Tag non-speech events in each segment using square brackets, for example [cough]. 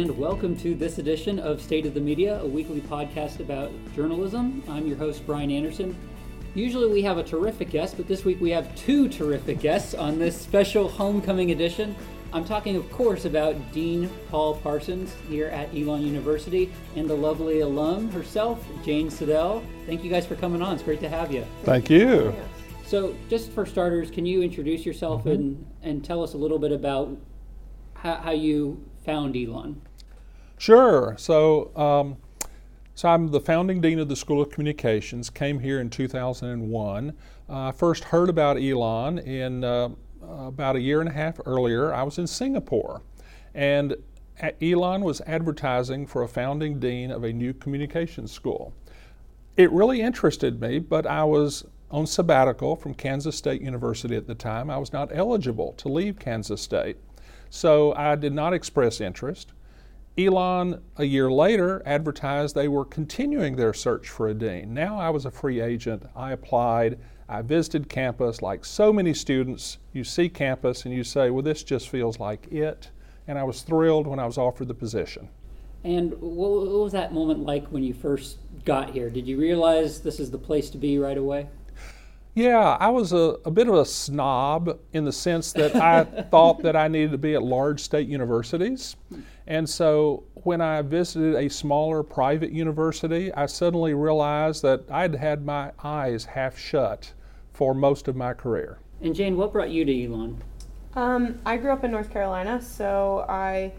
and welcome to this edition of State of the Media, a weekly podcast about journalism. I'm your host, Bryan Anderson. Usually we have a terrific guest, but this week we have two terrific guests on this special homecoming edition. I'm talking, of course, about Dean Paul Parsons here at Elon University and the lovely alum herself, Jane Seidel. Thank you guys for coming on. It's great to have you. Thank you. So, just for starters, can you introduce yourself Mm-hmm. and, and tell us a little bit about how, how you found Elon? Sure. So, um, so I'm the founding dean of the School of Communications. Came here in 2001. Uh, I first heard about Elon in uh, about a year and a half earlier. I was in Singapore, and Elon was advertising for a founding dean of a new communications school. It really interested me, but I was on sabbatical from Kansas State University at the time. I was not eligible to leave Kansas State, so I did not express interest. Elon, a year later, advertised they were continuing their search for a dean. Now I was a free agent. I applied. I visited campus like so many students. You see campus and you say, well, this just feels like it. And I was thrilled when I was offered the position. And what, was that moment like when you first got here? Did you realize this is the place to be right away? Yeah, I was a, a bit of a snob in the sense that I [laughs] thought that I needed to be at large state universities. And so when I visited a smaller private university, I suddenly realized that I'd had my eyes half shut for most of my career. And Jane, what brought you to Elon? Um, I grew up in North Carolina, so I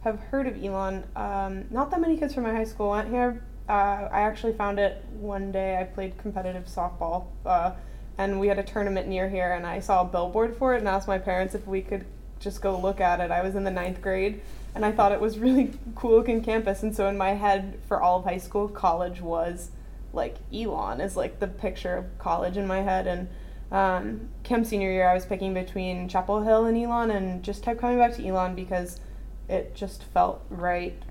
have heard of Elon. Um, not that many kids from my high school went here. Uh, I actually found it one day. I played competitive softball, uh, and we had a tournament near here, and I saw a billboard for it and asked my parents if we could just go look at it. I was in the ninth grade, and I thought it was really cool looking campus. And so in my head, for all of high school, college was like Elon is like the picture of college in my head, and um, Chem senior year, I was picking between Chapel Hill and Elon, and just kept coming back to Elon because it just felt right,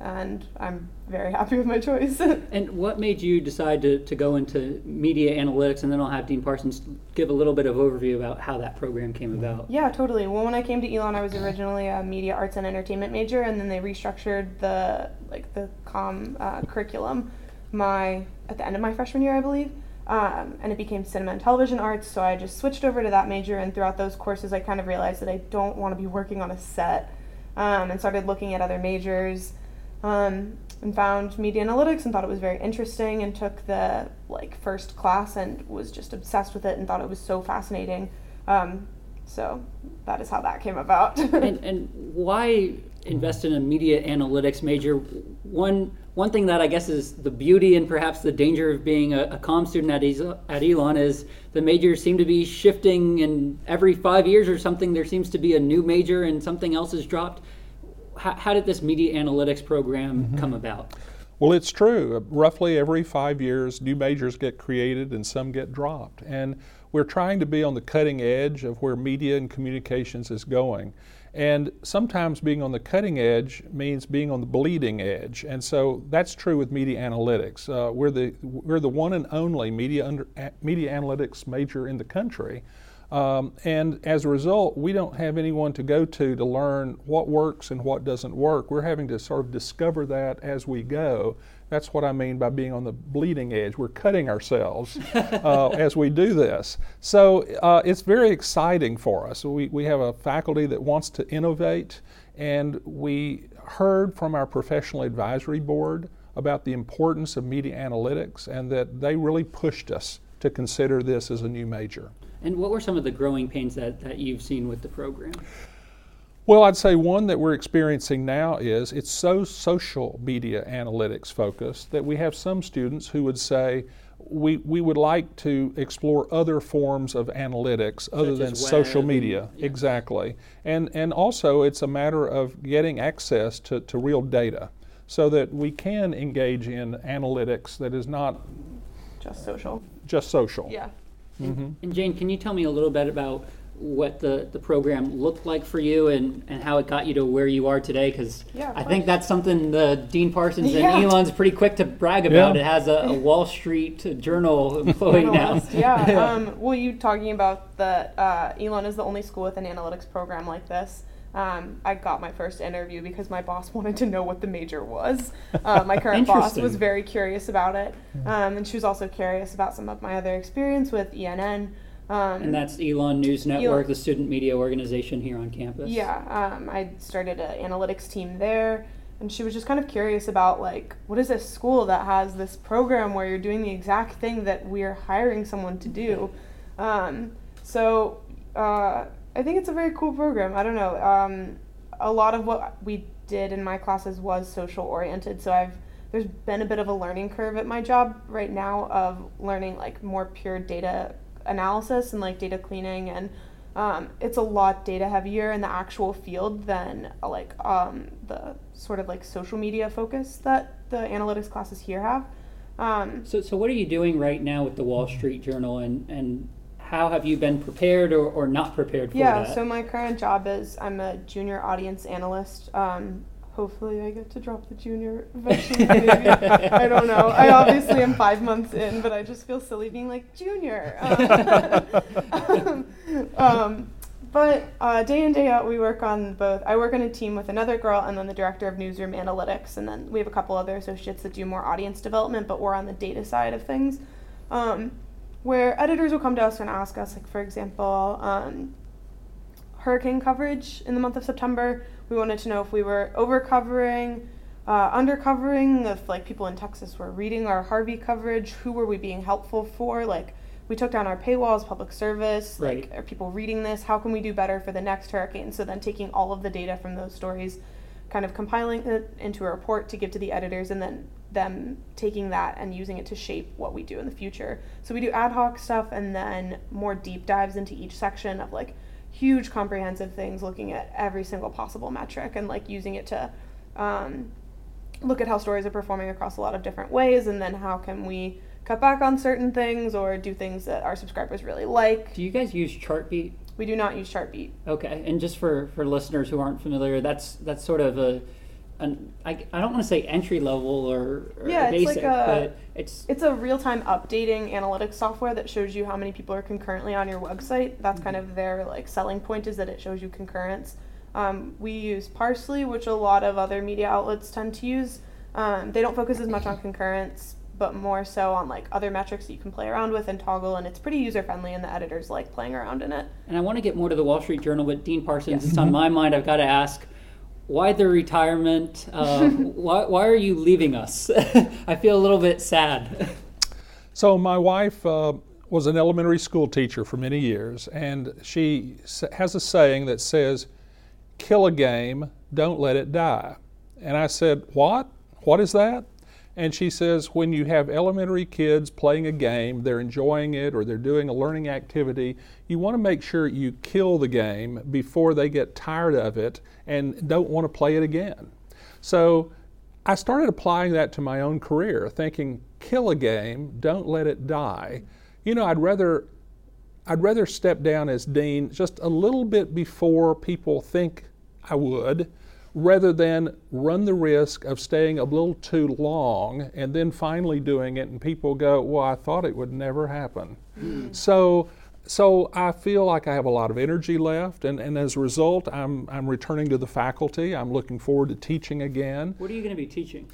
and I'm very happy with my choice. [laughs] And what made you decide to, to go into media analytics? And then I'll have Dean Parsons give a little bit of overview about how that program came about. yeah, totally. Well, when I came to Elon, I was originally a media arts and entertainment major, and then they restructured the like the com uh, curriculum my at the end of my freshman year, I believe. Um, and it became cinema and television arts, so I just switched over to that major. And throughout those courses, I kind of realized that I don't want to be working on a set, um, and started looking at other majors, um, and found media analytics and thought it was very interesting. And took the like first class and was just obsessed with it and thought it was so fascinating. Um, so that is how that came about. [laughs] and, and why invest in a media analytics major? One one thing that I guess is the beauty and perhaps the danger of being a, a comm student at, at Elon is the majors seem to be shifting, and every five years or something, there seems to be a new major and something else is dropped. How, how did this media analytics program come about? Well, it's true. Uh, Roughly every five years, new majors get created and some get dropped. And we're trying to be on the cutting edge of where media and communications is going. And sometimes being on the cutting edge means being on the bleeding edge. And so that's true with media analytics. Uh, we're, the, we're the one and only media, under, media analytics major in the country. Um, and as a result, we don't have anyone to go to to learn what works and what doesn't work. We're having to sort of discover that as we go. That's what I mean by being on the bleeding edge. We're cutting ourselves [laughs] uh, as we do this. So uh, it's very exciting for us. We, we have a faculty that wants to innovate, and we heard from our professional advisory board about the importance of media analytics and that they really pushed us to consider this as a new major. And what were some of the growing pains that, that you've seen with the program? Well, I'd say one that we're experiencing now is it's so social media analytics focused that we have some students who would say, we, we would like to explore other forms of analytics other Such than social media. and- yeah. Exactly. And, and also, it's a matter of getting access to, to real data so that we can engage in analytics that is not just social. just social. Yeah. And Jane, can you tell me a little bit about what the, the program looked like for you and, and how it got you to where you are today? Because Yeah, of I think that's something the Dean Parsons Yeah. and Elon's pretty quick to brag about. Yeah. It has a, a Wall Street Journal [laughs] employee now. [laughs] Yeah. um, well, you talking about that uh, Elon is the only school with an analytics program like this. Um, I got my first interview because my boss [laughs] wanted to know what the major was. Uh, my current boss was very curious about it, um, and she was also curious about some of my other experience with ENN. Um, and that's Elon News Network, Elon, the student media organization here on campus. Yeah, um, I started an analytics team there, and she was just kind of curious about like, what is this school that has this program where you're doing the exact thing that we're hiring someone to do? Um, so uh, I think it's a very cool program. I don't know. Um, a lot of what we did in my classes was social oriented, so I've there's been a bit of a learning curve at my job right now of learning like more pure data analysis and like data cleaning and um, it's a lot data heavier in the actual field than like um, the sort of like social media focus that the analytics classes here have. Um, so, so what are you doing right now with the Wall Street Journal, and and how have you been prepared or, or not prepared for yeah, that? Yeah, so my current job is I'm a junior audience analyst. Um, hopefully, I get to drop the junior version. [laughs] I don't know. I obviously am five months in, but I just feel silly being like junior. [laughs] Um, um, but uh, day in day out, we work on both. I work on a team with another girl, and then the director of newsroom analytics, and then we have a couple other associates that do more audience development, but we're on the data side of things. Um, where editors will come to us and ask us, like for example, um, hurricane coverage in the month of September. We wanted to know if we were over covering, uh, under covering, if like people in Texas were reading our Harvey coverage, who were we being helpful for? Like we took down our paywalls, public service. Right. Like are people reading this? How can we do better for the next hurricane? So then taking all of the data from those stories, kind of compiling it into a report to give to the editors, and then them taking that and using it to shape what we do in the future. So we do ad hoc stuff and then more deep dives into each section of like huge comprehensive things, looking at every single possible metric and like using it to um, look at how stories are performing across a lot of different ways and then how can we cut back on certain things or do things that our subscribers really like. Do you guys use Chartbeat? We do not use Chartbeat. Okay, and just for for listeners who aren't familiar, that's that's sort of a an I, I don't want to say entry level or, or yeah, basic, it's like a, but it's it's a real time updating analytics software that shows you how many people are concurrently on your website. That's mm-hmm. kind of their like selling point is that it shows you concurrence. Um, we use Parse.ly, which a lot of other media outlets tend to use. Um, they don't focus as much on concurrence, but more so on like other metrics that you can play around with and toggle, and it's pretty user friendly, and the editors like playing around in it. And I want to get more to the Wall Street Journal, but Dean Parsons, yes. it's on my mind. I've got to ask why the retirement? Uh, [laughs] why, why are you leaving us? [laughs] I feel a little bit sad. So, my wife uh, was an elementary school teacher for many years, and she has a saying that says, Kill a game, don't let it die. And I said, What? What is that? And she says, when you have elementary kids playing a game, they're enjoying it or they're doing a learning activity, you want to make sure you kill the game before they get tired of it and don't want to play it again. So I started applying that to my own career, thinking, kill a game, don't let it die. You know, I'd rather I'd rather step down as dean just a little bit before people think I would rather than run the risk of staying a little too long and then finally doing it and people go, well, I thought it would never happen. Mm-hmm. So, so I feel like I have a lot of energy left, and, and as a result, I'm, I'm returning to the faculty. I'm looking forward to teaching again. What are you going to be teaching?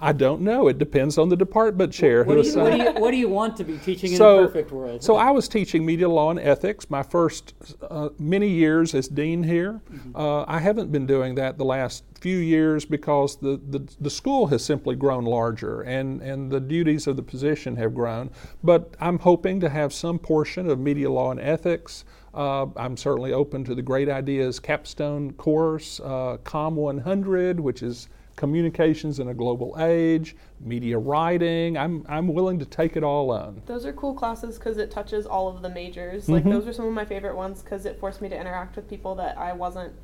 I don't know. It depends on the department chair. What, do you, what, do, you, what do you, want to be teaching so, in a perfect world? So I was teaching media law and ethics my first uh, many years as dean here. Mm-hmm. Uh, I haven't been doing that the last few years because the, the, the, school has simply grown larger and, and the duties of the position have grown. But I'm hoping to have some portion of media law and ethics. Uh, I'm certainly open to the Great Ideas capstone course, uh, COM 100, which is communications in a global age, media writing. I'm, I'm willing to take it all on. Those are cool classes because it touches all of the majors. Like, mm-hmm. those are some of my favorite ones because it forced me to interact with people that I wasn't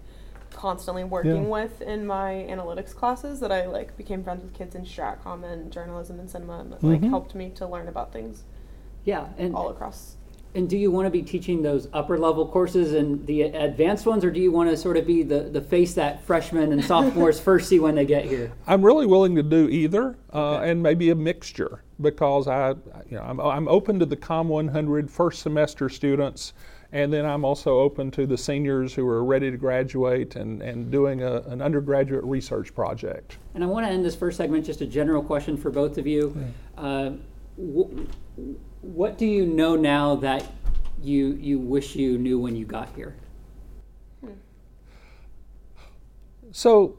constantly working yeah. with in my analytics classes that I like became friends with kids in stratcom and journalism and cinema and mm-hmm. like helped me to learn about things yeah and all across And do you want to be teaching those upper level courses and the advanced ones, or do you want to sort of be the, the face that freshmen and sophomores [laughs] first see when they get here? I'm really willing to do either, uh, okay. and maybe a mixture because I, you know, I'm, I'm open to the Com 100 first semester students, and then I'm also open to the seniors who are ready to graduate and, and doing a, an undergraduate research project. And I want to end this first segment just a general question for both of you. Uh, what do you know now that you you wish you knew when you got here? So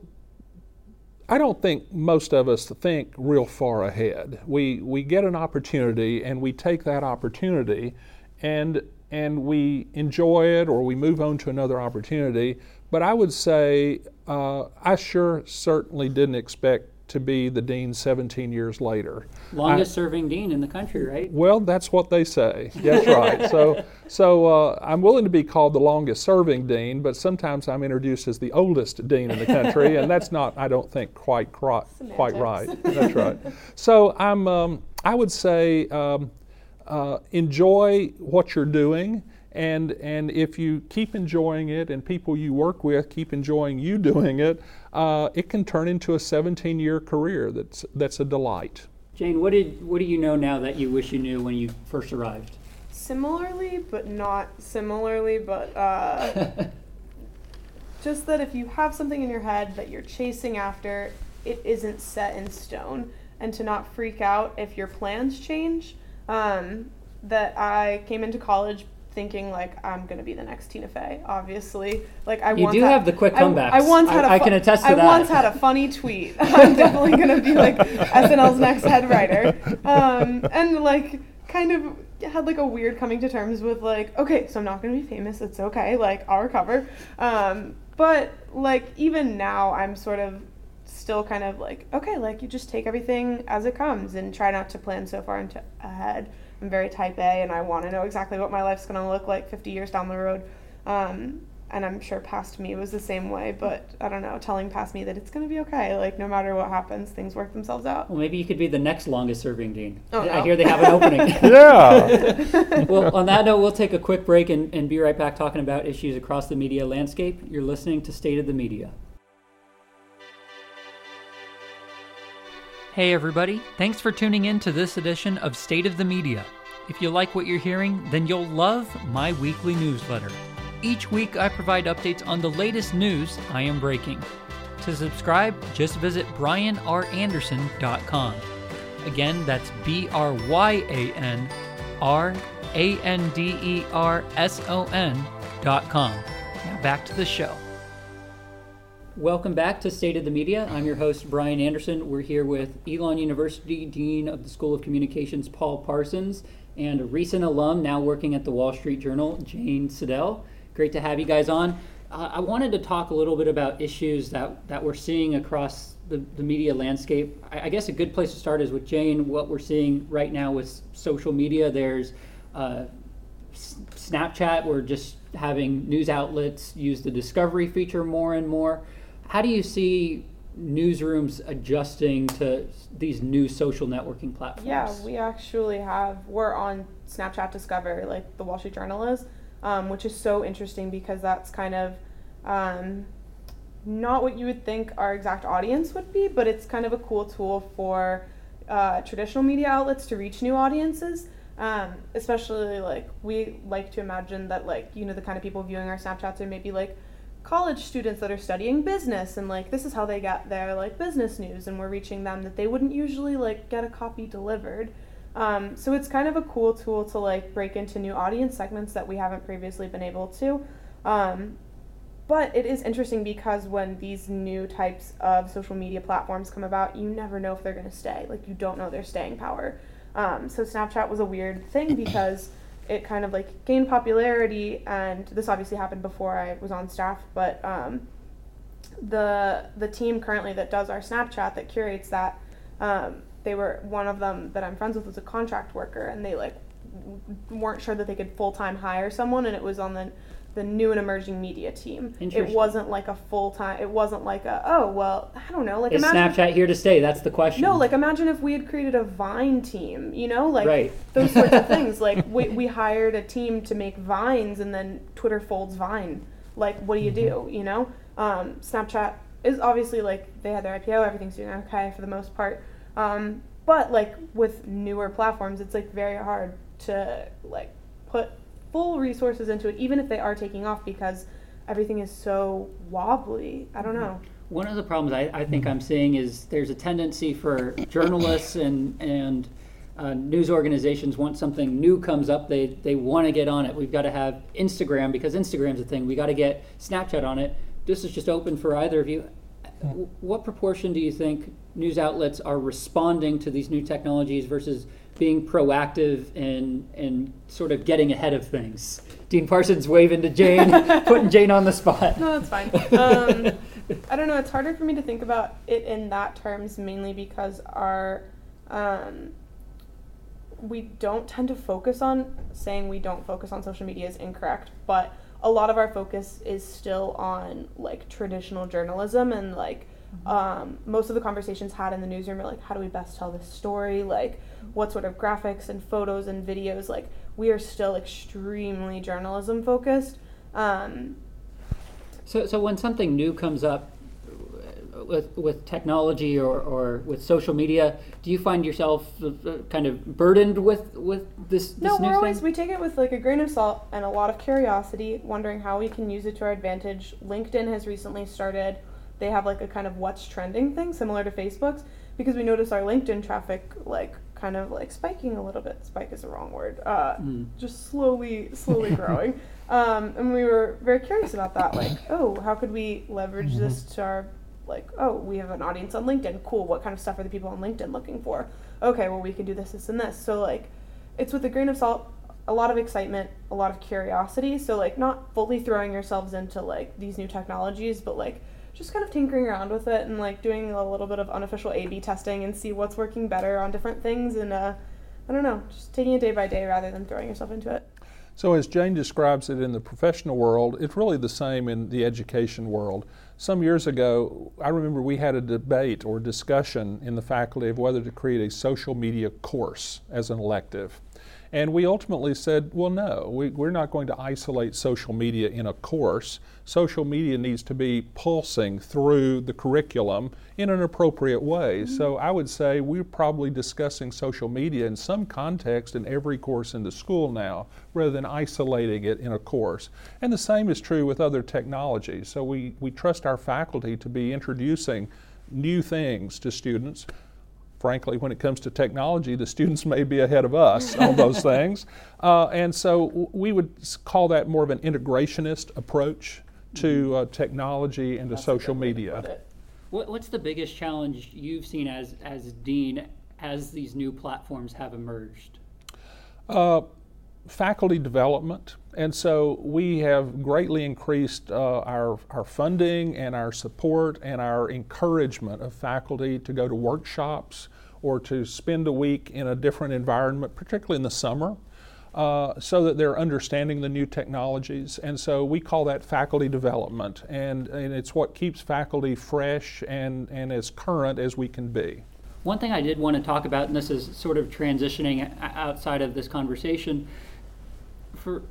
I don't think most of us think real far ahead. We we get an opportunity and we take that opportunity and and we enjoy it or we move on to another opportunity. But I would say uh, I sure certainly didn't expect to be the dean 17 years later. Longest I, serving dean in the country, right? Well, that's what they say. That's right. So, [laughs] so uh, I'm willing to be called the longest serving dean, but sometimes I'm introduced as the oldest dean in the country, and that's [laughs] not, I don't think, quite quite, quite right. That's right. So I'm, um, I would say, um, uh, enjoy what you're doing and and if you keep enjoying it and people you work with keep enjoying you [laughs] doing it uh, it can turn into a 17 year career that's that's a delight. Jane what did what do you know now that you wish you knew when you first arrived? Similarly but not similarly but uh, [laughs] just that if you have something in your head that you're chasing after it isn't set in stone. And to not freak out if your plans change um, that i came into college thinking like I'm gonna be the next Tina Fey. Obviously, like I you once do had, have the quick comebacks. I, I once had I, a fu- I can attest to I that. I once had a funny tweet. [laughs] I'm definitely gonna be like [laughs] SNL's next head writer, um, and like kind of had like a weird coming to terms with like okay, so I'm not gonna be famous. It's okay. Like I'll recover. Um, but like even now, I'm sort of still kind of like okay, like you just take everything as it comes and try not to plan so far into ahead I'm very type A and I want to know exactly what my life's going to look like 50 years down the road. Um, and I'm sure past me was the same way, but I don't know, telling past me that it's going to be okay. Like, no matter what happens, things work themselves out. Well, maybe you could be the next longest serving dean. Oh, I hear they have an opening. [laughs] [laughs] yeah. well, on that note, we'll take a quick break and, and be right back talking about issues across the media landscape. You're listening to State of the Media. Hey, everybody. Thanks for tuning in to this edition of State of the Media. If you like what you're hearing, then you'll love my weekly newsletter. Each week, I provide updates on the latest news I am breaking. To subscribe, just visit bryanranderson.com. Again, that's B R Y A N R A N D E R S O N.com. Now back to the show. Welcome back to State of the Media. I'm your host, Bryan Anderson. We're here with Elon University Dean of the School of Communications, Paul Parsons, and a recent alum now working at the Wall Street Journal, Jane Seidel. Great to have you guys on. Uh, I wanted to talk a little bit about issues that, that we're seeing across the, the media landscape. I, I guess a good place to start is with Jane, what we're seeing right now with social media. There's uh, Snapchat, we're just having news outlets use the discovery feature more and more. How do you see newsrooms adjusting to these new social networking platforms? Yeah, we actually have, we're on Snapchat Discover, like the Wall Street Journal is, um, which is so interesting because that's kind of um, not what you would think our exact audience would be, but it's kind of a cool tool for uh, traditional media outlets to reach new audiences. Um, especially like we like to imagine that like you know the kind of people viewing our Snapchats are maybe like college students that are studying business and like this is how they get their like business news and we're reaching them that they wouldn't usually like get a copy delivered. Um, so it's kind of a cool tool to like break into new audience segments that we haven't previously been able to. Um, but it is interesting because when these new types of social media platforms come about you never know if they're going to stay. Like you don't know their staying power. Um, so snapchat was a weird thing because it kind of like gained popularity, and this obviously happened before I was on staff, but um, the the team currently that does our Snapchat that curates that, um, they were one of them that I'm friends with was a contract worker, and they like weren't sure that they could full time hire someone, and it was on the the new and emerging media team. It wasn't like a full time. It wasn't like a oh well I don't know like Is imagine Snapchat here to stay? That's the question. no like imagine if we had created a Vine team. You know like Right. those [laughs] sorts of things. Like we we hired a team to make vines and then Twitter folds Vine. Like what do you do? You know um, Snapchat is obviously like they had their IPO. Everything's doing okay for the most part. Um, but like with newer platforms, it's like very hard to like put full resources into it, even if they are taking off, because everything is so wobbly. I don't know. One of the problems I, I think I'm seeing is there's a tendency for journalists and and uh, news organizations once something new comes up, they they want to get on it. We've got to have Instagram because Instagram's a thing. We got to get Snapchat on it. This is just open for either of you. What proportion do you think news outlets are responding to these new technologies versus being proactive and and sort of getting ahead of things? Dean Parsons waving to Jane, [laughs] putting Jane on the spot. No, that's fine. Um, I don't know. It's harder for me to think about it in that terms, mainly because our um, we don't tend to focus on saying we don't focus on social media is incorrect, but a lot of our focus is still on like traditional journalism and like um, most of the conversations had in the newsroom are like how do we best tell this story? Like what sort of graphics and photos and videos? Like we are still extremely journalism focused. Um, So, so when something new comes up with with technology or, or with social media, do you find yourself uh, kind of burdened with with this, this No, new we're always thing? we take it with like a grain of salt and a lot of curiosity, wondering how we can use it to our advantage. LinkedIn has recently started. They have like a kind of what's trending thing similar to Facebook's because we notice our LinkedIn traffic like kind of like spiking a little bit. Spike is the wrong word. Uh, Mm. just slowly, slowly [laughs] growing. Um, and we were very curious about that. Like, oh, how could we leverage this to our like? Oh, we have an audience on LinkedIn. Cool. What kind of stuff are the people on LinkedIn looking for? Okay, well, we can do this, this, and this. So like, it's with a grain of salt. A lot of excitement, a lot of curiosity. So like, not fully throwing yourselves into like these new technologies, but like just kind of tinkering around with it and like doing a little bit of unofficial A/B testing and see what's working better on different things and uh, I don't know, just taking it day by day rather than throwing yourself into it. So, as Jane describes it in the professional world, it's really the same in the education world. Some years ago, I remember we had a debate or discussion in the faculty of whether to create a social media course as an elective. And we ultimately said, well, no, we, we're not going to isolate social media in a course. Social media needs to be pulsing through the curriculum in an appropriate way. Mm-hmm. So I would say we're probably discussing social media in some context in every course in the school now, rather than isolating it in a course. And the same is true with other technologies. So we, we trust our faculty to be introducing new things to students frankly, when it comes to technology, the students may be ahead of us [laughs] on those things. Uh, and so we would call that more of an integrationist approach to uh, technology and to That's a social good to media. put it. What, what's the biggest challenge you've seen as as dean as these new platforms have emerged? Uh, faculty development. And so we have greatly increased uh, our, our funding and our support and our encouragement of faculty to go to workshops or to spend a week in a different environment, particularly in the summer. Uh, so that they're understanding the new technologies. And so we call that faculty development. And, and it's what keeps faculty fresh and, and as current as we can be. One thing I did want to talk about, and this is sort of transitioning outside of this conversation, for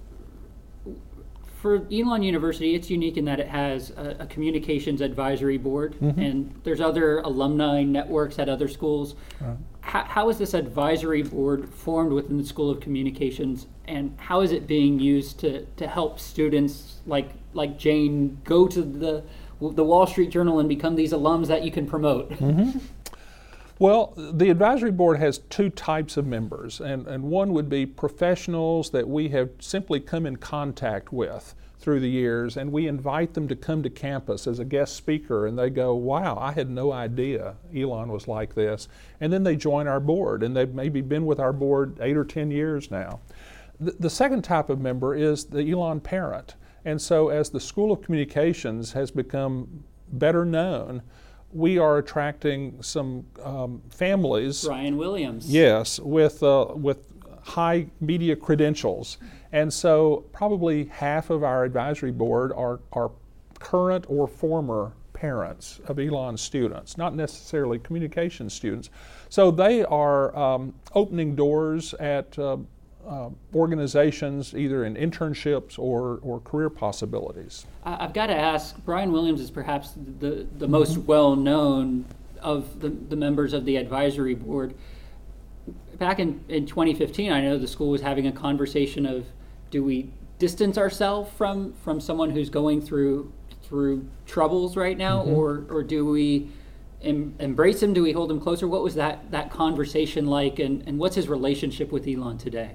for Elon University, it's unique in that it has a, a communications advisory board, mm-hmm. and there's other alumni networks at other schools. How, how is this advisory board formed within the School of Communications, and how is it being used to, to help students like like Jane go to the the Wall Street Journal and become these alums that you can promote? Mm-hmm. [laughs] Well, the advisory board has two types of members, and, and one would be professionals that we have simply come in contact with through the years, and we invite them to come to campus as a guest speaker, and they go, Wow, I had no idea Elon was like this. And then they join our board, and they've maybe been with our board eight or 10 years now. The, the second type of member is the Elon parent. And so, as the School of Communications has become better known, we are attracting some um, families Brian Williams. Yes, with uh, with high media credentials. And so, probably half of our advisory board are, are current or former parents of Elon students, not necessarily communication students. So, they are um, opening doors at uh, uh, organizations either in internships or, or career possibilities. I've got to ask Brian Williams is perhaps the, the most well known of the, the members of the advisory board. Back in, in 2015, I know the school was having a conversation of do we distance ourselves from, from someone who's going through through troubles right now, mm-hmm. or, or do we em, embrace him? Do we hold him closer? What was that, that conversation like, and, and what's his relationship with Elon today?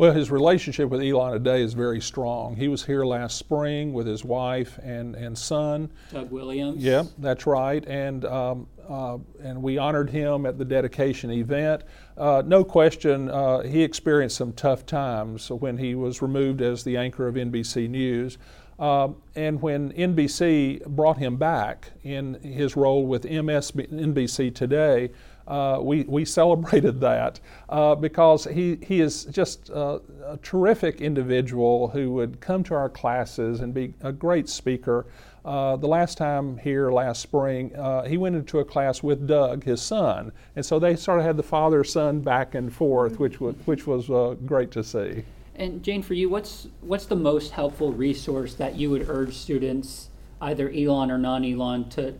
Well, his relationship with Elon today is very strong. He was here last spring with his wife and, and son. Doug Williams. Yeah, that's right. And, um, uh, and we honored him at the dedication event. Uh, no question, uh, he experienced some tough times when he was removed as the anchor of NBC News. Uh, and when NBC brought him back in his role with MSNBC Today, uh, we, we celebrated that uh, because he, he is just a terrific individual who would come to our classes and be a great speaker. Uh, the last time here last spring, uh, he went into a class with Doug, his son, and so they sort of had the father son back and forth, which was, which was uh, great to see. And Jane, for you, what's what's the most helpful resource that you would urge students, either Elon or non-Elon, to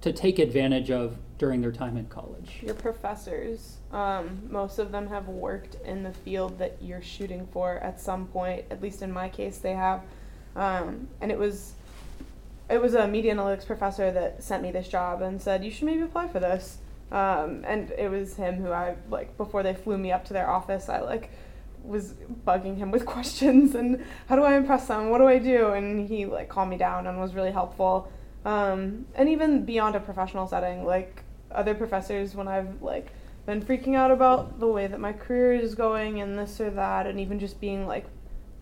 to take advantage of during their time in college? Your professors. Um, most of them have worked in the field that you're shooting for at some point. At least in my case, they have. Um, and it was it was a media analytics professor that sent me this job and said you should maybe apply for this. Um, and it was him who I like before they flew me up to their office. I like was bugging him [laughs] with questions and how do I impress them? What do I do? And he like calmed me down and was really helpful. Um, and even beyond a professional setting, like other professors when I've like been freaking out about the way that my career is going and this or that, and even just being like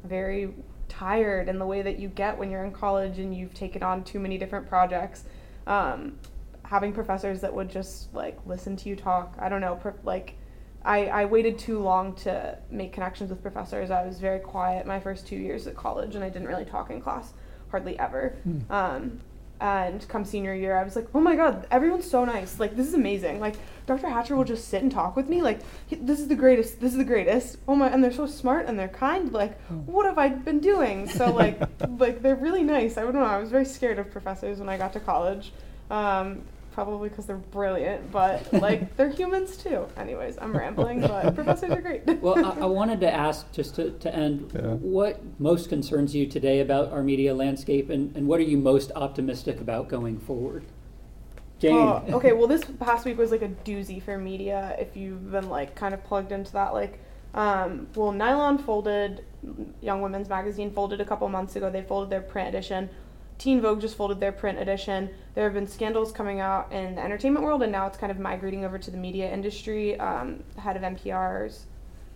very tired and the way that you get when you're in college and you've taken on too many different projects. Um, having professors that would just like listen to you talk. I don't know, per- like I, I waited too long to make connections with professors. I was very quiet my first two years at college, and I didn't really talk in class hardly ever. Mm. Um, and come senior year, I was like, oh my god, everyone's so nice. Like, this is amazing. Like, Dr. Hatcher will just sit and talk with me. Like, this is the greatest. This is the greatest. Oh my, and they're so smart and they're kind. Like, hmm. what have I been doing? So, like, [laughs] like they're really nice. I don't know. I was very scared of professors when I got to college. Um, probably because they're brilliant, but like [laughs] they're humans too. Anyways, I'm rambling, but [laughs] professors are great. well, I, I, [laughs] wanted to ask just to, to end yeah. what most concerns you today about our media landscape and, and what are you most optimistic about going forward? Jane. Uh, okay, well, this past week was like a doozy for media if you've been like kind of plugged into that. Like, um, well, Nylon folded, Young Women's Magazine folded a couple months ago. They folded their print edition. Teen Vogue just folded their print edition. There have been scandals coming out in the entertainment world, and now it's kind of migrating over to the media industry. Um, head of NPR's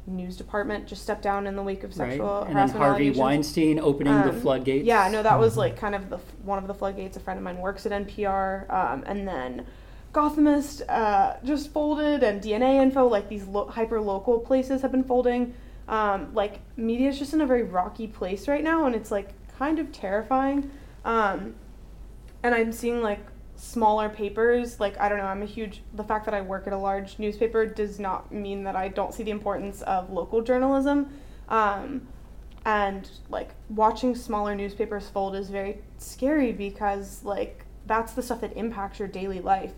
news department just stepped down in the wake of sexual right. and harassment. And Harvey Weinstein opening um, the floodgates. Yeah, no, that was mm-hmm. like kind of the one of the floodgates. A friend of mine works at NPR, um, and then Gothamist uh, just folded, and DNA Info, like these lo- hyper local places, have been folding. Um, like media is just in a very rocky place right now, and it's like kind of terrifying. Um, and I'm seeing like smaller papers. Like, I don't know, I'm a huge, the fact that I work at a large newspaper does not mean that I don't see the importance of local journalism. Um, and like watching smaller newspapers fold is very scary because like that's the stuff that impacts your daily life.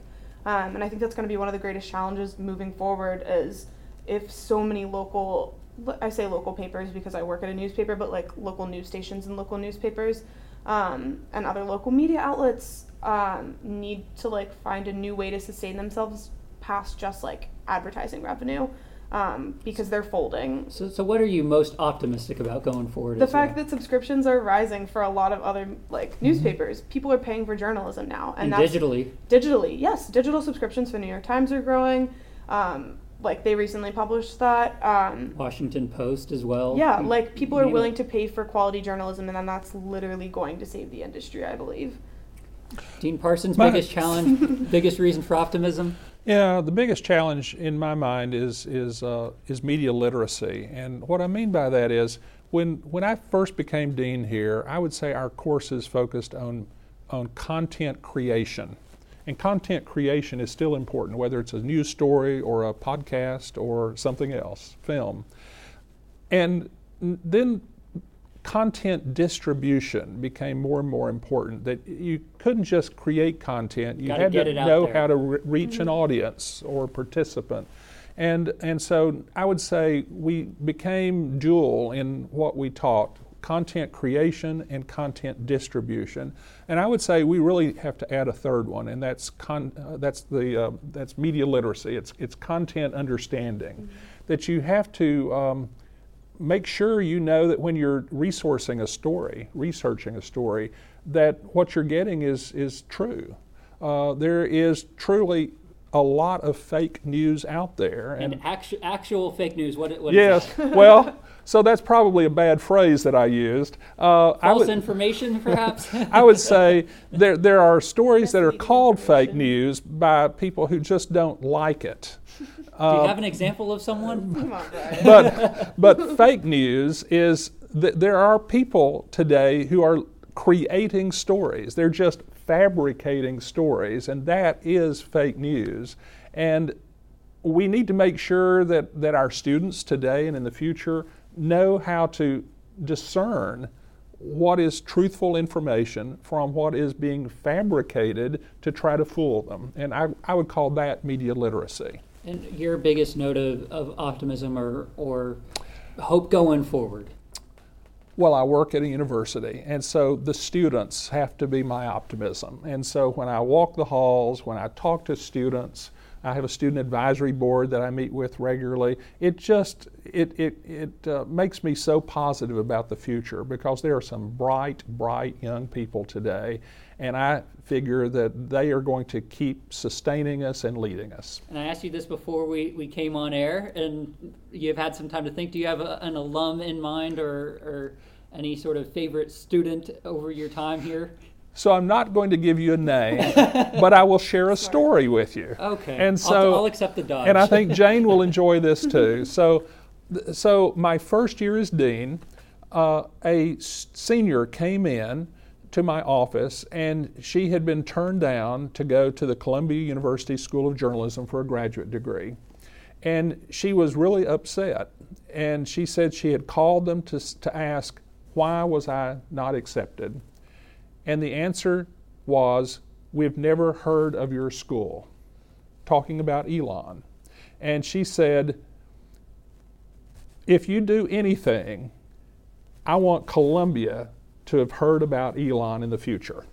Um, and I think that's going to be one of the greatest challenges moving forward is if so many local, I say local papers because I work at a newspaper, but like local news stations and local newspapers um, and other local media outlets um, need to like find a new way to sustain themselves past just like advertising revenue um, because they're folding. So, so what are you most optimistic about going forward? The fact well? that subscriptions are rising for a lot of other like mm-hmm. newspapers. People are paying for journalism now, and, and digitally. Digitally, yes, digital subscriptions for New York Times are growing. Um, like they recently published that. Um, Washington Post as well. Yeah, like people are willing to pay for quality journalism, and then that's literally going to save the industry, I believe. Dean Parsons' biggest challenge, [laughs] biggest reason for optimism. Yeah, the biggest challenge in my mind is is uh, is media literacy, and what I mean by that is when when I first became dean here, I would say our courses focused on on content creation, and content creation is still important, whether it's a news story or a podcast or something else, film, and then content distribution became more and more important. That you couldn't just create content; you Gotta had to know there. how to re- mm-hmm. reach an audience or participant. And and so I would say we became dual in what we taught: content creation and content distribution. And I would say we really have to add a third one, and that's con- uh, that's the uh, that's media literacy. It's it's content understanding. That you have to. Um, make sure you know that when you're resourcing a story, researching a story, that what you're getting is is true. Uh, there is truly a lot of fake news out there, And actu- actual fake news. What? what is yes, [laughs] well, so that's probably a bad phrase that I used. Uh, I False would, information, [laughs] perhaps. I would say there there are stories that are called fake news by people who just don't like it. Do you have an example of someone? Come on, Bryan. [laughs] but but fake news is that there are people today who are creating stories. They're just fabricating stories, and that is fake news. And we need to make sure that, that our students today and in the future know how to discern what is truthful information from what is being fabricated to try to fool them. And I, I would call that media literacy. And your biggest note of, of optimism or, or hope going forward? Well, I work at a university, and so the students have to be my optimism. And so when I walk the halls, when I talk to students, I have a student advisory board that I meet with regularly. It just it it it uh, makes me so positive about the future because there are some bright, bright young people today, and I figure that they are going to keep sustaining us and leading us. And I asked you this before we, we came on air, and you've had some time to think. Do you have a, an alum in mind or, or any sort of favorite student over your time here? So I'm not going to give you a name, [laughs] but I will share a story with you. Okay. And I'll- so I'll, accept the dodge. and I think [laughs] Jane will enjoy this too. So, th- so my first year as dean, uh, a s- senior came in to my office, and she had been turned down to go to the Columbia University School of Journalism for a graduate degree, and she was really upset. And she said she had called them to s- to ask why was I not accepted, and the answer was, "We've never heard of your school." talking about Elon. And she said, If you do anything, I want Columbia to have heard about Elon in the future.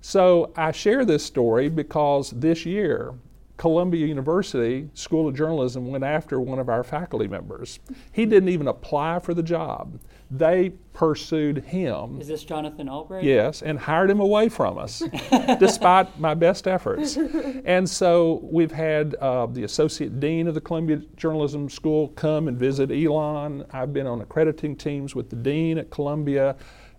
So I share this story because this year, Columbia University School of Journalism went after one of our faculty members. He didn't even apply for the job. They pursued him Is this Jonathan Albright? Yes, and hired him away from us, [laughs] despite my best efforts. And so we've had uh, the associate dean of the Columbia Journalism School come and visit Elon. I've been on accrediting teams with the dean at Columbia.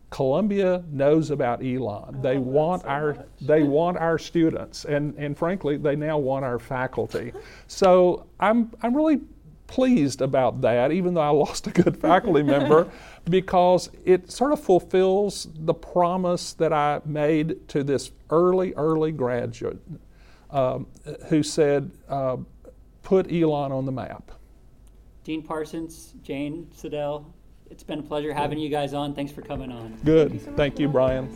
Columbia knows about Elon. they want so our much. they want our students, and and frankly, they now want our faculty. So I'm I'm really pleased about that, even though I lost a good faculty [laughs] member, because it sort of fulfills the promise that I made to this early, early graduate um, who said, uh, put Elon on the map. Dean Parsons, Jane Seidel, it's been a pleasure having you guys on. Thanks for coming on. Good. you so Thank you, Bryan.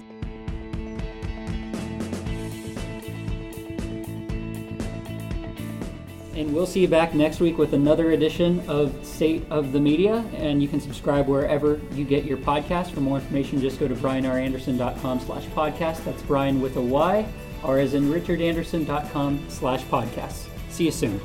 And we'll see you back next week with another edition of State of the Media. And you can subscribe wherever you get your podcast. For more information, just go to bryanranderson.com slash podcast. That's Bryan with a Y, or as in richardanderson.com slash podcast. See you soon.